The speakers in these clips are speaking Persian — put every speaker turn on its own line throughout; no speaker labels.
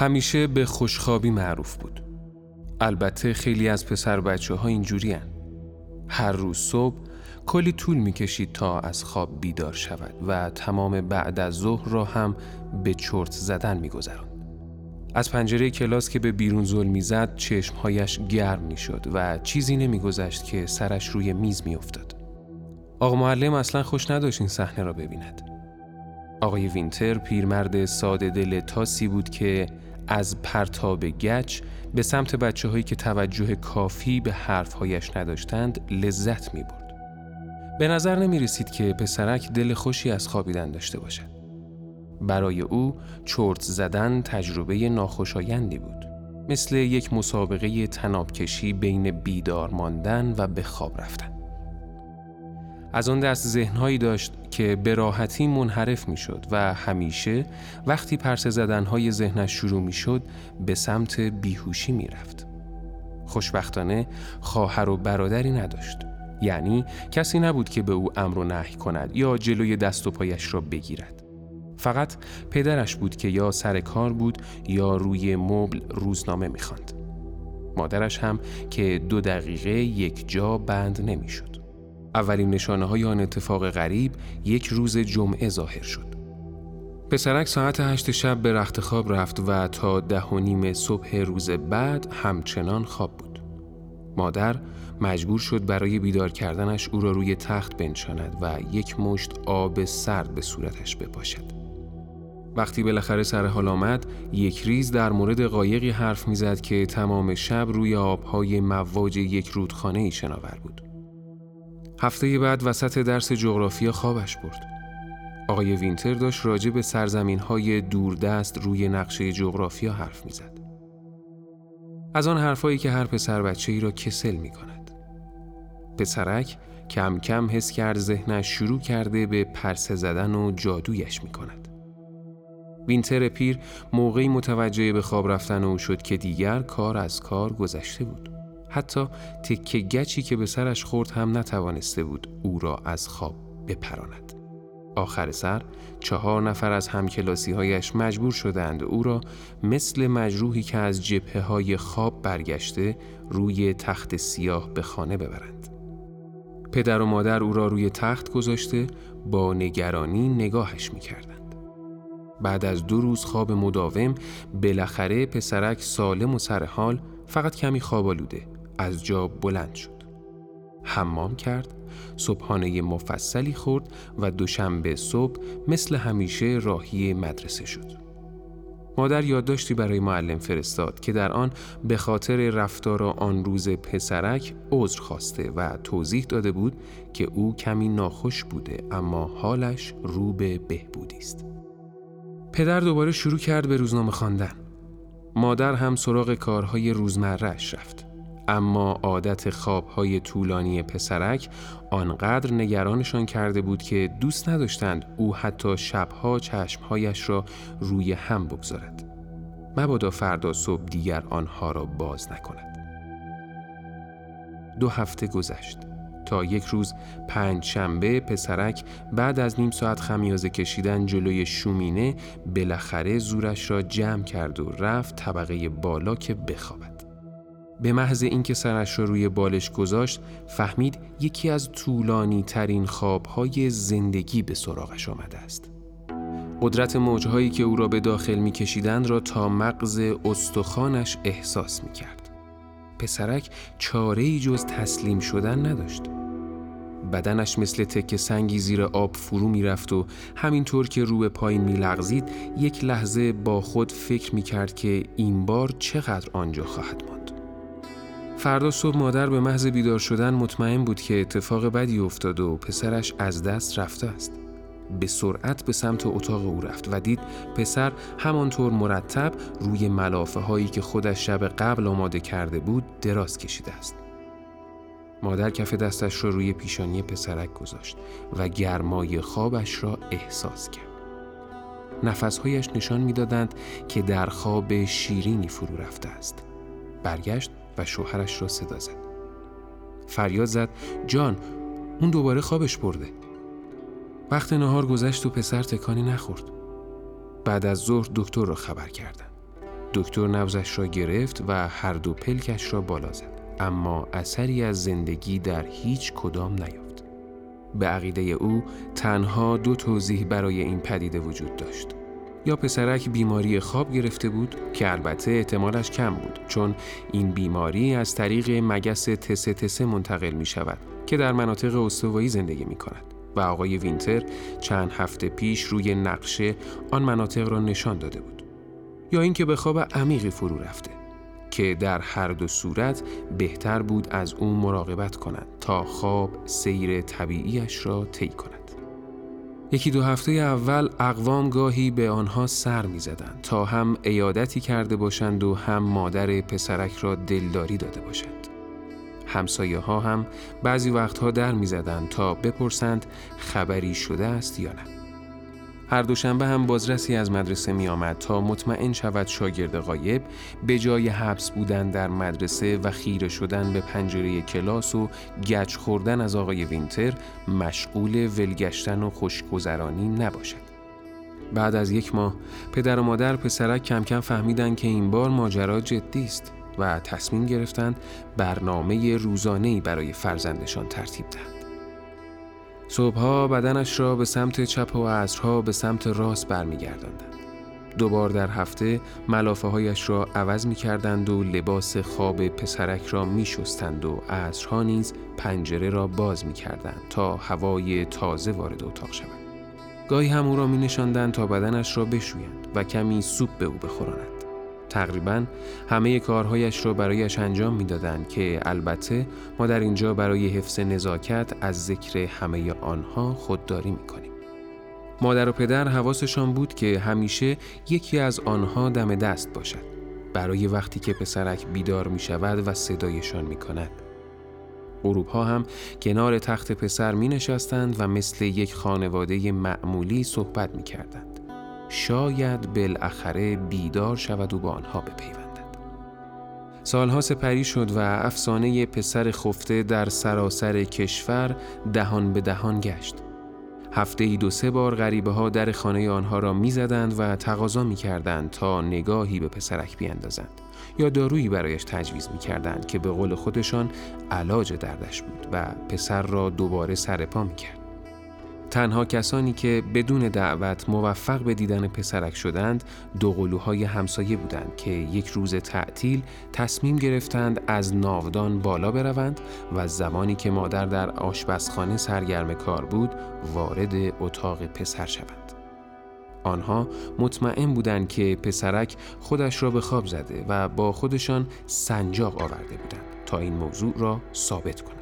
همیشه به خوشخوابی معروف بود. البته خیلی از پسر بچه ها اینجوری هن. هر روز صبح کلی طول می‌کشید تا از خواب بیدار شود و تمام بعد از ظهر را هم به چرت زدن میگذراند. از پنجره کلاس که به بیرون زل می‌زد چشمهایش گرم می‌شد و چیزی نمیگذشت که سرش روی میز میافتاد. آقا معلم اصلا خوش نداشت این صحنه را ببیند. آقای وینتر پیرمرد ساده دل تاسی بود که از پرتاب گچ به سمت بچه هایی که توجه کافی به حرفهایش نداشتند لذت می برد. به نظر نمی رسید که پسرک دل خوشی از خوابیدن داشته باشد. برای او چرت زدن تجربه ناخوشایندی بود. مثل یک مسابقه تنابکشی بین بیدار ماندن و به خواب رفتن. از آن دست ذهنهایی داشت که به راحتی منحرف می شد و همیشه وقتی پرس زدنهای ذهنش شروع می شد به سمت بیهوشی می رفت. خوشبختانه خواهر و برادری نداشت. یعنی کسی نبود که به او امر و نهی کند یا جلوی دست و پایش را بگیرد. فقط پدرش بود که یا سر کار بود یا روی مبل روزنامه می‌خواند. مادرش هم که دو دقیقه یک جا بند نمی‌شد. اولین نشانه های آن اتفاق غریب یک روز جمعه ظاهر شد. پسرک ساعت هشت شب به رخت خواب رفت و تا ده و نیم صبح روز بعد همچنان خواب بود. مادر مجبور شد برای بیدار کردنش او را روی تخت بنشاند و یک مشت آب سرد به صورتش بپاشد. وقتی بالاخره سر حال آمد یک ریز در مورد قایقی حرف می‌زد که تمام شب روی آبهای مواج یک رودخانه ای شناور بود. هفته بعد وسط درس جغرافیا خوابش برد. آقای وینتر داشت راجع به سرزمین های دوردست روی نقشه جغرافیا حرف می‌زد. از آن حرفایی که هر پسر بچه ای را کسل می کند. پسرک کم کم حس کرد ذهنش شروع کرده به پرسه زدن و جادویش می کند. وینتر پیر موقعی متوجه به خواب رفتن او شد که دیگر کار از کار گذشته بود. حتی تکه گچی که به سرش خورد هم نتوانسته بود او را از خواب بپراند. آخر سر چهار نفر از همکلاسی هایش مجبور شدند او را مثل مجروحی که از جبهه های خواب برگشته روی تخت سیاه به خانه ببرند. پدر و مادر او را روی تخت گذاشته با نگرانی نگاهش می بعد از دو روز خواب مداوم بالاخره پسرک سالم و سرحال فقط کمی خواب آلوده از جا بلند شد. حمام کرد، صبحانه مفصلی خورد و دوشنبه صبح مثل همیشه راهی مدرسه شد. مادر یادداشتی برای معلم فرستاد که در آن به خاطر رفتار آن روز پسرک عذر خواسته و توضیح داده بود که او کمی ناخوش بوده اما حالش رو به بهبودی است. پدر دوباره شروع کرد به روزنامه خواندن. مادر هم سراغ کارهای روزمرهش رفت. اما عادت خوابهای طولانی پسرک آنقدر نگرانشان کرده بود که دوست نداشتند او حتی شبها چشمهایش را روی هم بگذارد. مبادا فردا صبح دیگر آنها را باز نکند. دو هفته گذشت. تا یک روز پنج شنبه پسرک بعد از نیم ساعت خمیازه کشیدن جلوی شومینه بالاخره زورش را جمع کرد و رفت طبقه بالا که بخوابد. به محض اینکه سرش را روی بالش گذاشت فهمید یکی از طولانی ترین خوابهای زندگی به سراغش آمده است. قدرت موجهایی که او را به داخل می کشیدن را تا مغز استخوانش احساس می کرد. پسرک چاره ای جز تسلیم شدن نداشت. بدنش مثل تک سنگی زیر آب فرو می‌رفت و همینطور که رو به پایین میلغزید یک لحظه با خود فکر می‌کرد که این بار چقدر آنجا خواهد ماند. فردا صبح مادر به محض بیدار شدن مطمئن بود که اتفاق بدی افتاد و پسرش از دست رفته است. به سرعت به سمت اتاق او رفت و دید پسر همانطور مرتب روی ملافه هایی که خودش شب قبل آماده کرده بود دراز کشیده است. مادر کف دستش را روی پیشانی پسرک گذاشت و گرمای خوابش را احساس کرد. نفسهایش نشان می‌دادند که در خواب شیرینی فرو رفته است. برگشت و شوهرش را صدا زد. فریاد زد جان اون دوباره خوابش برده. وقت نهار گذشت و پسر تکانی نخورد. بعد از ظهر دکتر را خبر کردند. دکتر نبزش را گرفت و هر دو پلکش را بالا زد اما اثری از زندگی در هیچ کدام نیافت به عقیده او تنها دو توضیح برای این پدیده وجود داشت یا پسرک بیماری خواب گرفته بود؟ که البته احتمالش کم بود چون این بیماری از طریق مگس تسه تسه منتقل می شود که در مناطق استوایی زندگی می کند و آقای وینتر چند هفته پیش روی نقشه آن مناطق را نشان داده بود. یا اینکه به خواب عمیقی فرو رفته که در هر دو صورت بهتر بود از او مراقبت کنند تا خواب سیر طبیعیش را طی کند. یکی دو هفته اول اقوام گاهی به آنها سر می زدند تا هم ایادتی کرده باشند و هم مادر پسرک را دلداری داده باشند. همسایه ها هم بعضی وقتها در می زدند تا بپرسند خبری شده است یا نه. هر دوشنبه هم بازرسی از مدرسه می آمد تا مطمئن شود شاگرد غایب به جای حبس بودن در مدرسه و خیره شدن به پنجره کلاس و گچ خوردن از آقای وینتر مشغول ولگشتن و خوشگذرانی نباشد. بعد از یک ماه پدر و مادر پسرک کم کم فهمیدن که این بار ماجرا جدی است و تصمیم گرفتند برنامه روزانه‌ای برای فرزندشان ترتیب دهند. صبحها بدنش را به سمت چپ و عصرها به سمت راست برمیگرداندند. دو بار در هفته ملافه هایش را عوض می کردند و لباس خواب پسرک را می شستند و عصرها نیز پنجره را باز می کردند تا هوای تازه وارد اتاق شود. گاهی هم او را می تا بدنش را بشویند و کمی سوپ به او بخورانند. تقریبا همه کارهایش را برایش انجام می‌دادند که البته ما در اینجا برای حفظ نزاکت از ذکر همه آنها خودداری می‌کنیم. مادر و پدر حواسشان بود که همیشه یکی از آنها دم دست باشد برای وقتی که پسرک بیدار می شود و صدایشان می کند. غروب هم کنار تخت پسر می نشستند و مثل یک خانواده معمولی صحبت می کردند. شاید بالاخره بیدار شود و با آنها بپیوندد. سالها سپری شد و افسانه پسر خفته در سراسر کشور دهان به دهان گشت. هفته ای دو سه بار غریبه ها در خانه آنها را می‌زدند و تقاضا می‌کردند تا نگاهی به پسرک بیاندازند یا دارویی برایش تجویز می‌کردند که به قول خودشان علاج دردش بود و پسر را دوباره سرپا می‌کرد. تنها کسانی که بدون دعوت موفق به دیدن پسرک شدند دو قلوهای همسایه بودند که یک روز تعطیل تصمیم گرفتند از ناودان بالا بروند و زمانی که مادر در آشپزخانه سرگرم کار بود وارد اتاق پسر شوند. آنها مطمئن بودند که پسرک خودش را به خواب زده و با خودشان سنجاق آورده بودند تا این موضوع را ثابت کنند.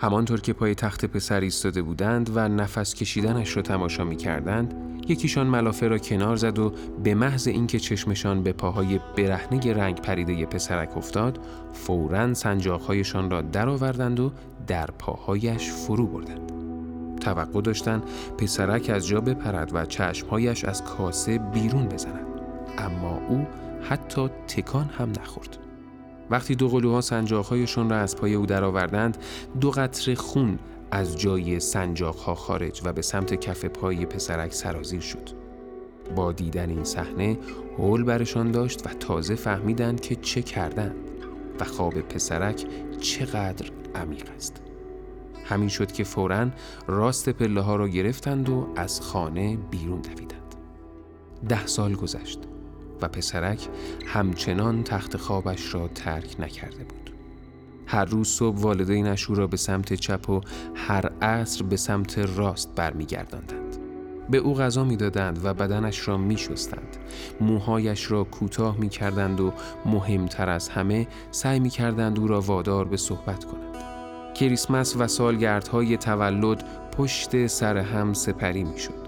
همانطور که پای تخت پسر ایستاده بودند و نفس کشیدنش را تماشا می کردند، یکیشان ملافه را کنار زد و به محض اینکه چشمشان به پاهای برهنه رنگ پریده پسرک افتاد، فوراً سنجاقهایشان را درآوردند و در پاهایش فرو بردند. توقع داشتند پسرک از جا بپرد و چشمهایش از کاسه بیرون بزند. اما او حتی تکان هم نخورد. وقتی دو قلوها سنجاقهایشون را از پای او درآوردند دو قطره خون از جای سنجاقها خارج و به سمت کف پای پسرک سرازیر شد. با دیدن این صحنه حول برشان داشت و تازه فهمیدند که چه کردند و خواب پسرک چقدر عمیق است. همین شد که فوراً راست پله ها را گرفتند و از خانه بیرون دویدند. ده سال گذشت. و پسرک همچنان تخت خوابش را ترک نکرده بود. هر روز صبح والدینش او را به سمت چپ و هر عصر به سمت راست برمیگرداندند. به او غذا می‌دادند و بدنش را می شستند. موهایش را کوتاه می کردند و مهمتر از همه سعی می کردند او را وادار به صحبت کنند. کریسمس و سالگردهای تولد پشت سر هم سپری می شد.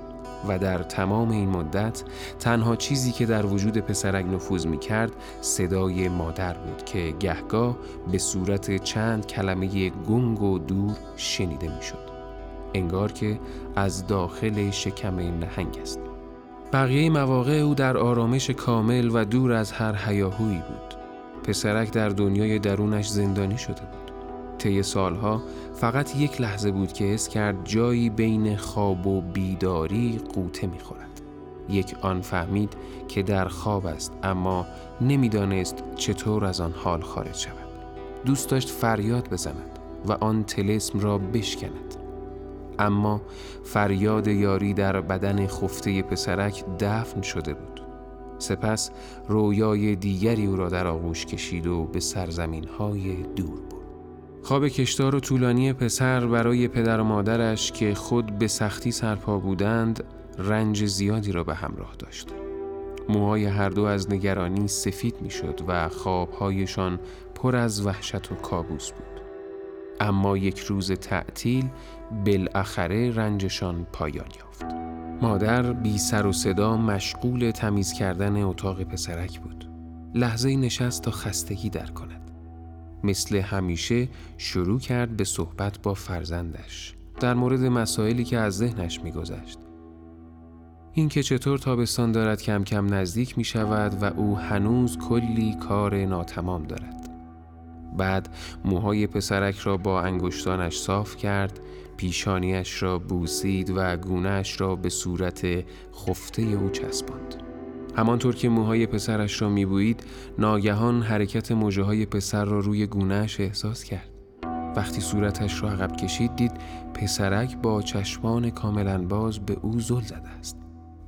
و در تمام این مدت تنها چیزی که در وجود پسرک نفوذ می کرد صدای مادر بود که گهگاه به صورت چند کلمه گنگ و دور شنیده می شد. انگار که از داخل شکم نهنگ است. بقیه مواقع او در آرامش کامل و دور از هر حیاهویی بود. پسرک در دنیای درونش زندانی شده بود. طی سالها فقط یک لحظه بود که حس کرد جایی بین خواب و بیداری قوطه می‌خورد. یک آن فهمید که در خواب است اما نمی‌دانست چطور از آن حال خارج شود. دوست داشت فریاد بزند و آن تلسم را بشکند. اما فریاد یاری در بدن خفته پسرک دفن شده بود. سپس رویای دیگری او را در آغوش کشید و به سرزمین های دور خواب کشتار و طولانی پسر برای پدر و مادرش که خود به سختی سرپا بودند رنج زیادی را به همراه داشت. موهای هر دو از نگرانی سفید می‌شد و خوابهایشان پر از وحشت و کابوس بود. اما یک روز تعطیل بالاخره رنجشان پایان یافت. مادر بی سر و صدا مشغول تمیز کردن اتاق پسرک بود. لحظه نشست تا خستگی در کند. مثل همیشه شروع کرد به صحبت با فرزندش در مورد مسائلی که از ذهنش میگذشت اینکه چطور تابستان دارد کم کم نزدیک می شود و او هنوز کلی کار ناتمام دارد. بعد موهای پسرک را با انگشتانش صاف کرد، پیشانیش را بوسید و گونهش را به صورت خفته او چسباند. همانطور که موهای پسرش را میبویید ناگهان حرکت موجه های پسر را روی گونهش احساس کرد. وقتی صورتش را عقب کشید دید پسرک با چشمان کاملا باز به او زل زده است.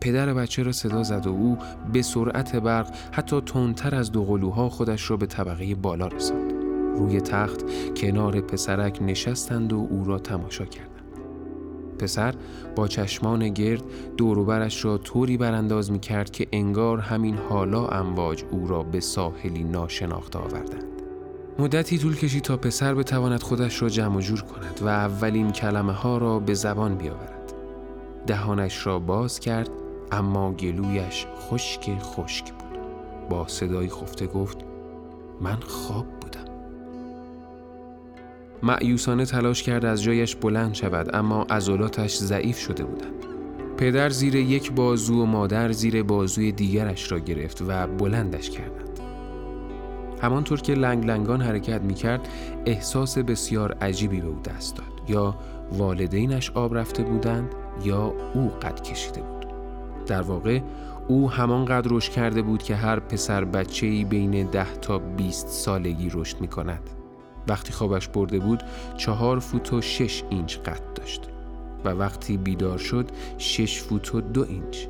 پدر بچه را صدا زد و او به سرعت برق حتی تندتر از دو قلوها خودش را به طبقه بالا رساند. روی تخت کنار پسرک نشستند و او را تماشا کردند. پسر با چشمان گرد دوروبرش را طوری برانداز می کرد که انگار همین حالا امواج او را به ساحلی ناشناخته آوردند. مدتی طول کشید تا پسر بتواند خودش را جمع جور کند و اولین کلمه ها را به زبان بیاورد. دهانش را باز کرد اما گلویش خشک خشک بود با صدای خفته گفت من خواب معیوسانه تلاش کرد از جایش بلند شود اما عضلاتش ضعیف شده بودند. پدر زیر یک بازو و مادر زیر بازوی دیگرش را گرفت و بلندش کردند. همانطور که لنگ لنگان حرکت می کرد احساس بسیار عجیبی به او دست داد. یا والدینش آب رفته بودند یا او قد کشیده بود. در واقع او همانقدر رشد کرده بود که هر پسر بچه‌ای بین ده تا 20 سالگی رشد می کند. وقتی خوابش برده بود چهار فوت و شش اینچ قد داشت و وقتی بیدار شد شش فوت و دو اینچ.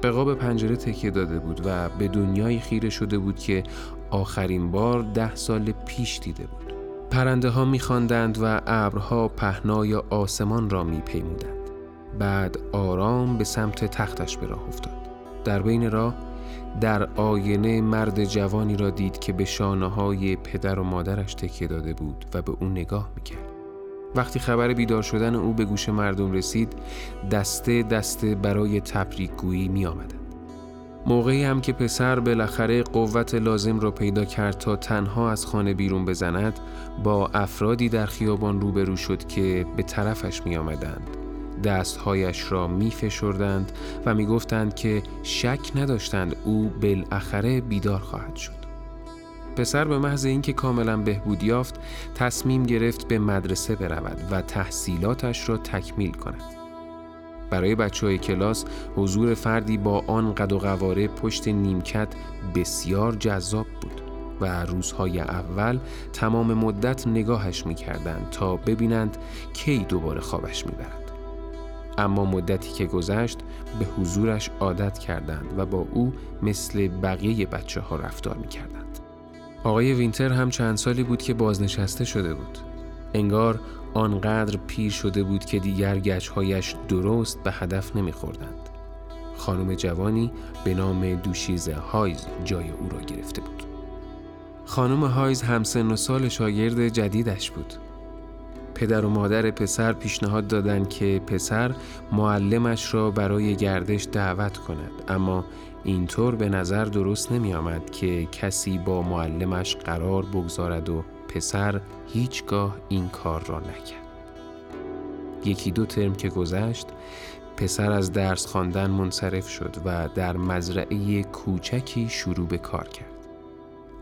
به قاب پنجره تکیه داده بود و به دنیای خیره شده بود که آخرین بار ده سال پیش دیده بود. پرنده ها میخواندند و ابرها پهنای آسمان را میپیمودند. بعد آرام به سمت تختش به راه افتاد. در بین راه در آینه مرد جوانی را دید که به شانه های پدر و مادرش تکیه داده بود و به او نگاه می‌کرد وقتی خبر بیدار شدن او به گوش مردم رسید دسته دسته برای تبریک گویی می آمدن. موقعی هم که پسر بالاخره قوت لازم را پیدا کرد تا تنها از خانه بیرون بزند با افرادی در خیابان روبرو شد که به طرفش می آمدند دستهایش را می فشردند و می گفتند که شک نداشتند او بالاخره بیدار خواهد شد. پسر به محض اینکه کاملا بهبود یافت تصمیم گرفت به مدرسه برود و تحصیلاتش را تکمیل کند. برای بچه های کلاس حضور فردی با آن قد و قواره پشت نیمکت بسیار جذاب بود و روزهای اول تمام مدت نگاهش می تا ببینند کی دوباره خوابش می اما مدتی که گذشت به حضورش عادت کردند و با او مثل بقیه بچه ها رفتار می کردند. آقای وینتر هم چند سالی بود که بازنشسته شده بود. انگار آنقدر پیر شده بود که دیگر گچهایش درست به هدف نمیخوردند. خانم جوانی به نام دوشیزه هایز جای او را گرفته بود. خانم هایز همسن و سال شاگرد جدیدش بود. پدر و مادر پسر پیشنهاد دادند که پسر معلمش را برای گردش دعوت کند. اما اینطور به نظر درست نمی آمد که کسی با معلمش قرار بگذارد و پسر هیچگاه این کار را نکرد. یکی دو ترم که گذشت پسر از درس خواندن منصرف شد و در مزرعه کوچکی شروع به کار کرد.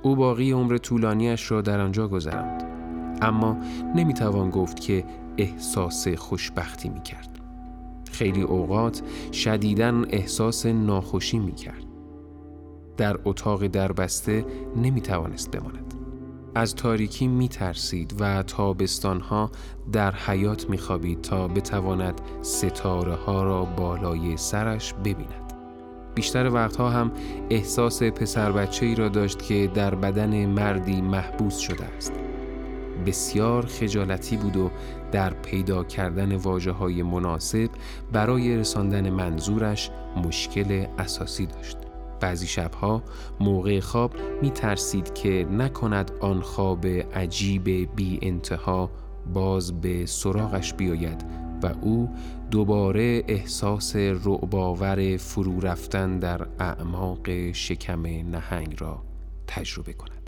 او باقی عمر طولانیش را در آنجا گذراند. اما نمی‌توان گفت که احساس خوشبختی می‌کرد خیلی اوقات شدیداً احساس ناخوشی می کرد. در اتاق دربسته نمی توانست بماند. از تاریکی می ترسید و تابستانها در حیات می خوابید تا بتواند ستاره ها را بالای سرش ببیند. بیشتر وقتها هم احساس پسر بچه ای را داشت که در بدن مردی محبوس شده است. بسیار خجالتی بود و در پیدا کردن واجه های مناسب برای رساندن منظورش مشکل اساسی داشت. بعضی شبها موقع خواب می ترسید که نکند آن خواب عجیب بی انتها باز به سراغش بیاید و او دوباره احساس رعباور فرو رفتن در اعماق شکم نهنگ را تجربه کند.